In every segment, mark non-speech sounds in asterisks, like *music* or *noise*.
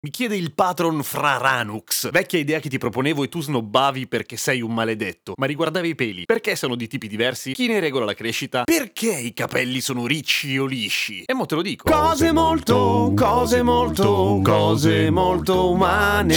Mi chiede il patron Fra Ranux. Vecchia idea che ti proponevo e tu snobbavi perché sei un maledetto. Ma riguardava i peli. Perché sono di tipi diversi? Chi ne regola la crescita? Perché i capelli sono ricci o lisci? E mo te lo dico. Cose molto, cose molto, cose molto umane.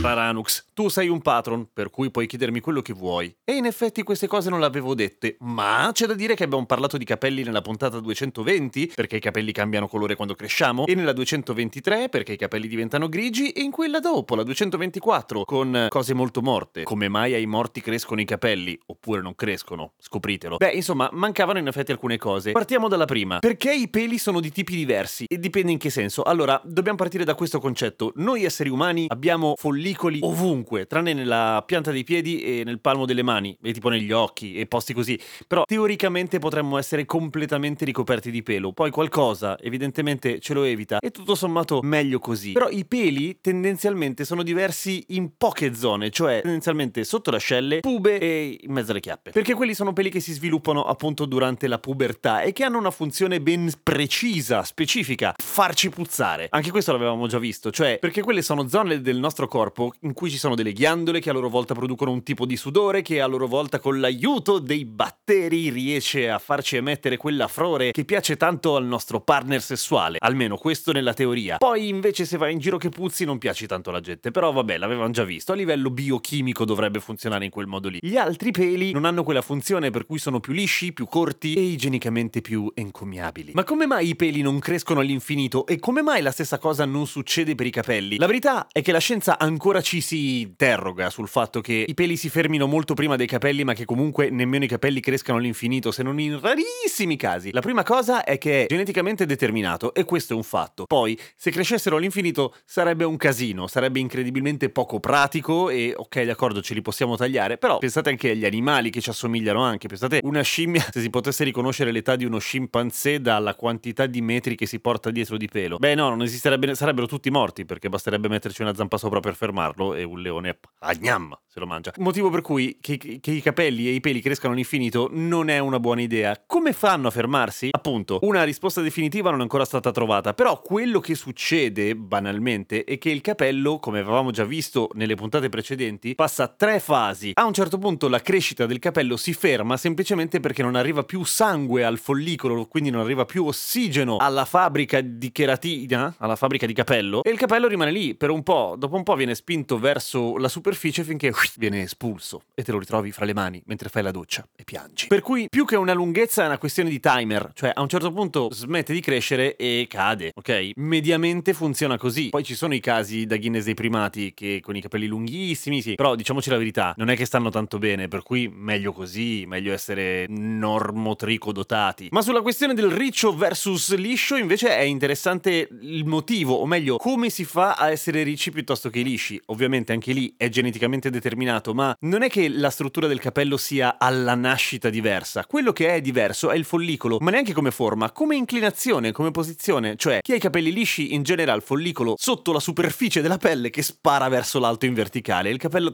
Fra Ranux, tu sei un patron, per cui puoi chiedermi quello che vuoi. E in effetti queste cose non le avevo dette. Ma c'è da dire che abbiamo parlato di capelli nella puntata 220, perché i capelli cambiano colore quando cresciamo, e nella 223, perché i capelli diventano grigi, e in quella dopo, la 224, con cose molto morte. Come mai ai morti crescono i capelli? Oppure non crescono? Scopritelo. Beh, insomma, mancavano in effetti alcune cose. Partiamo dalla prima. Perché i peli sono di tipi diversi? E dipende in che senso. Allora, dobbiamo partire da questo concetto. Noi esseri umani abbiamo follicoli ovunque, tranne nella pianta dei piedi e nel palmo delle mani, e tipo negli occhi e posti così. Però teoricamente potremmo essere completamente ricoperti di pelo. Poi qualcosa, evidentemente, ce lo evita. E tutto sommato meglio così. Però i peli tendenzialmente sono diversi in poche zone, cioè tendenzialmente sotto le ascelle, pube e in mezzo alle chiappe. Perché quelli sono peli che si sviluppano appunto durante la pubertà e che hanno una funzione ben precisa, specifica, farci puzzare. Anche questo l'avevamo già visto, cioè perché quelle sono zone del nostro corpo in cui ci sono delle ghiandole che a loro volta producono un tipo di sudore che a loro volta con l'aiuto dei batteri riesce a farci emettere quella frore che piace tanto al nostro partner sessuale, almeno questo nella teoria. Poi invece se vai in giro che puzzi non piaci tanto alla gente, però vabbè, l'avevamo già visto, a livello biochimico dovrebbe funzionare in quel modo lì. Gli altri peli non hanno quella funzione per cui sono più lisci, più corti e igienicamente più encomiabili. Ma come mai i peli non crescono all'infinito e come mai la stessa cosa non succede per i capelli? La verità è che la scienza ancora ci si interroga sul fatto che i peli si fermino molto prima dei capelli, ma che comunque nemmeno i capelli crescano all'infinito, se non in rarissimi casi. La prima cosa è che è geneticamente determinato e questo è un fatto. Poi, se crescessero all'infinito sarebbe un casino, sarebbe incredibilmente poco pratico e ok, d'accordo, ce li possiamo tagliare, però pensate anche agli animali che ci assomigliano anche, pensate una scimmia, *laughs* se si potesse riconoscere l'età di uno scimpanzé dalla quantità di metri che si porta dietro di pelo. Beh no, non esisterebbe, sarebbero tutti morti perché basterebbe metterci una zampa sopra per fermarlo e un leone agnam se lo mangia. Motivo per cui che, che i capelli e i peli crescano all'infinito non è una buona idea. Come fanno a fermarsi? Appunto, una risposta definitiva non è ancora stata trovata, però quello che succede banalmente è che il capello, come avevamo già visto nelle puntate precedenti, passa tre fasi. A un certo punto la crescita del capello si ferma semplicemente perché non arriva più sangue al follicolo, quindi non arriva più ossigeno alla fabbrica di cheratina, alla fabbrica di capello, e il capello rimane lì per un po'. Dopo un po' viene spinto verso la superficie finché viene espulso e te lo ritrovi fra le mani mentre fai la doccia e piangi. Per cui più che una lunghezza è una questione di timer, cioè a un certo punto smette di crescere e cade, ok? Mediamente funziona così. Poi ci sono i casi da Guinness dei primati che con i capelli lunghissimi, sì, però diciamoci la verità, non è che stanno tanto bene, per cui meglio così, meglio essere normotrico dotati. Ma sulla questione del riccio versus liscio invece è interessante il motivo, o meglio, come si fa a essere ricci piuttosto che lisci. Ovviamente anche lì è geneticamente determinato, ma non è che la struttura del capello sia alla nascita diversa. Quello che è diverso è il follicolo, ma neanche come forma, come inclinazione, come posizione. Cioè, chi ha i capelli lisci in genere ha il follicolo sotto la superficie della pelle che spara verso l'alto in verticale. Il capello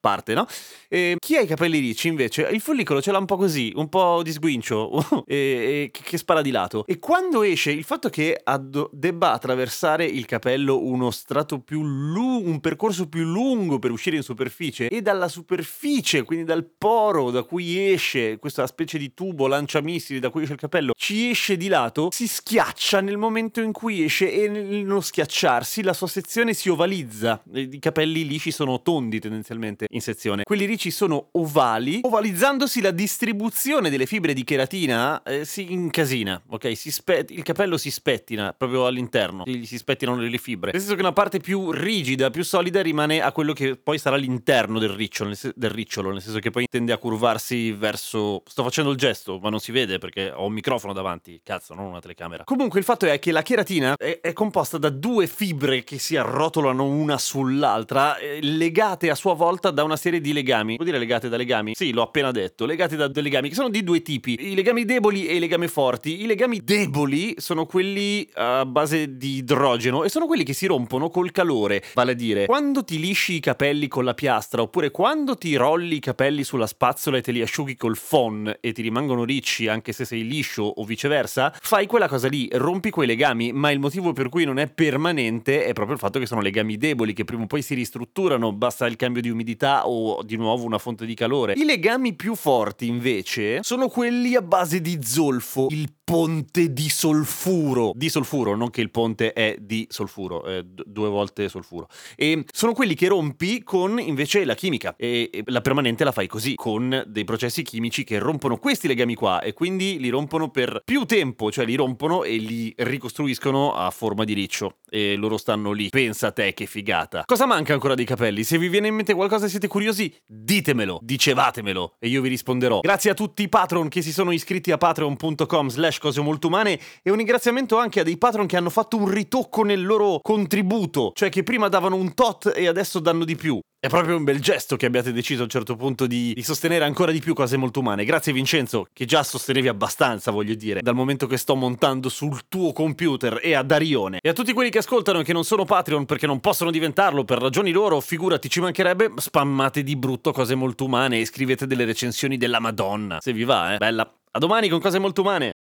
parte, no? E chi ha i capelli ricci invece il follicolo ce l'ha un po' così, un po' di sguincio, *laughs* e, e, che spara di lato. E quando esce, il fatto che addo- debba attraversare il capello uno strato più lungo, un percorso più lungo per uscire in superficie e dalla superficie, quindi dal poro da cui esce, questa specie di tubo lanciamissili da cui esce il capello ci esce di lato, si schiaccia nel momento in cui esce e nello schiacciarsi la sua sezione si ovalizza. I capelli lisci sono tondi tendenzialmente in sezione. Quelli ricci sono ovali, ovalizzandosi la distribuzione delle fibre di cheratina eh, si incasina, ok? Si spe- il capello si spettina proprio all'interno, gli si spettinano le fibre. Nel senso che una parte più rigida, più solida rimane a quello che poi sarà l'interno del ricciolo, nel, se- del ricciolo, nel senso che poi tende a curvarsi verso... Sto facendo il gesto, ma non si vede perché ho un microfono davanti, cazzo, non una telecamera. Comunque il fatto è che la cheratina è, è composta da due fibre che si arrotolano una sull'altra, eh, legate a sua volta da una serie di legami. Vuol dire legate da legami? Sì, l'ho appena detto, legate da due legami che sono di due tipi, i legami deboli e i legami forti. I legami deboli sono quelli a base di idrogeno e sono quelli che si rompono col calore, vale a dire, quando ti lisci i capelli con la piastra oppure quando ti rolli i capelli sulla spazzola e te li asciughi col phon e ti rimangono ricci anche se sei liscio o viceversa, fai quella cosa lì, rompi quei legami, ma il motivo per cui non è permanente è proprio il fatto che sono legami deboli che prima o poi si ristrutturano, basta il cambio di umidità o di nuovo una fonte di calore. I legami più forti invece sono quelli a base di zolfo, il ponte di solfuro, di solfuro, non che il ponte è di solfuro, è d- due volte solfuro. E sono quelli che rompi con invece la chimica e, e la permanente la fai così, con dei processi chimici che rompono questi legami qua e quindi li rompono per più tempo, cioè li rompono e li ricostruiscono a forma di riccio e loro stanno lì. Pensa a te che figata. Cosa manca ancora dei capelli? Se vi viene in mente qualcosa e siete curiosi, ditemelo, dicevatemelo e io vi risponderò. Grazie a tutti i patron che si sono iscritti a patreon.com slash cose molto umane e un ringraziamento anche a dei patron che hanno fatto un ritocco nel loro contributo, cioè che prima davano un tot e adesso danno di più. È proprio un bel gesto che abbiate deciso a un certo punto di, di, sostenere ancora di più cose molto umane. Grazie Vincenzo, che già sostenevi abbastanza, voglio dire, dal momento che sto montando sul tuo computer e a Darione. E a tutti quelli che ascoltano e che non sono Patreon perché non possono diventarlo per ragioni loro, figurati ci mancherebbe, spammate di brutto cose molto umane e scrivete delle recensioni della Madonna. Se vi va, eh. Bella. A domani con cose molto umane.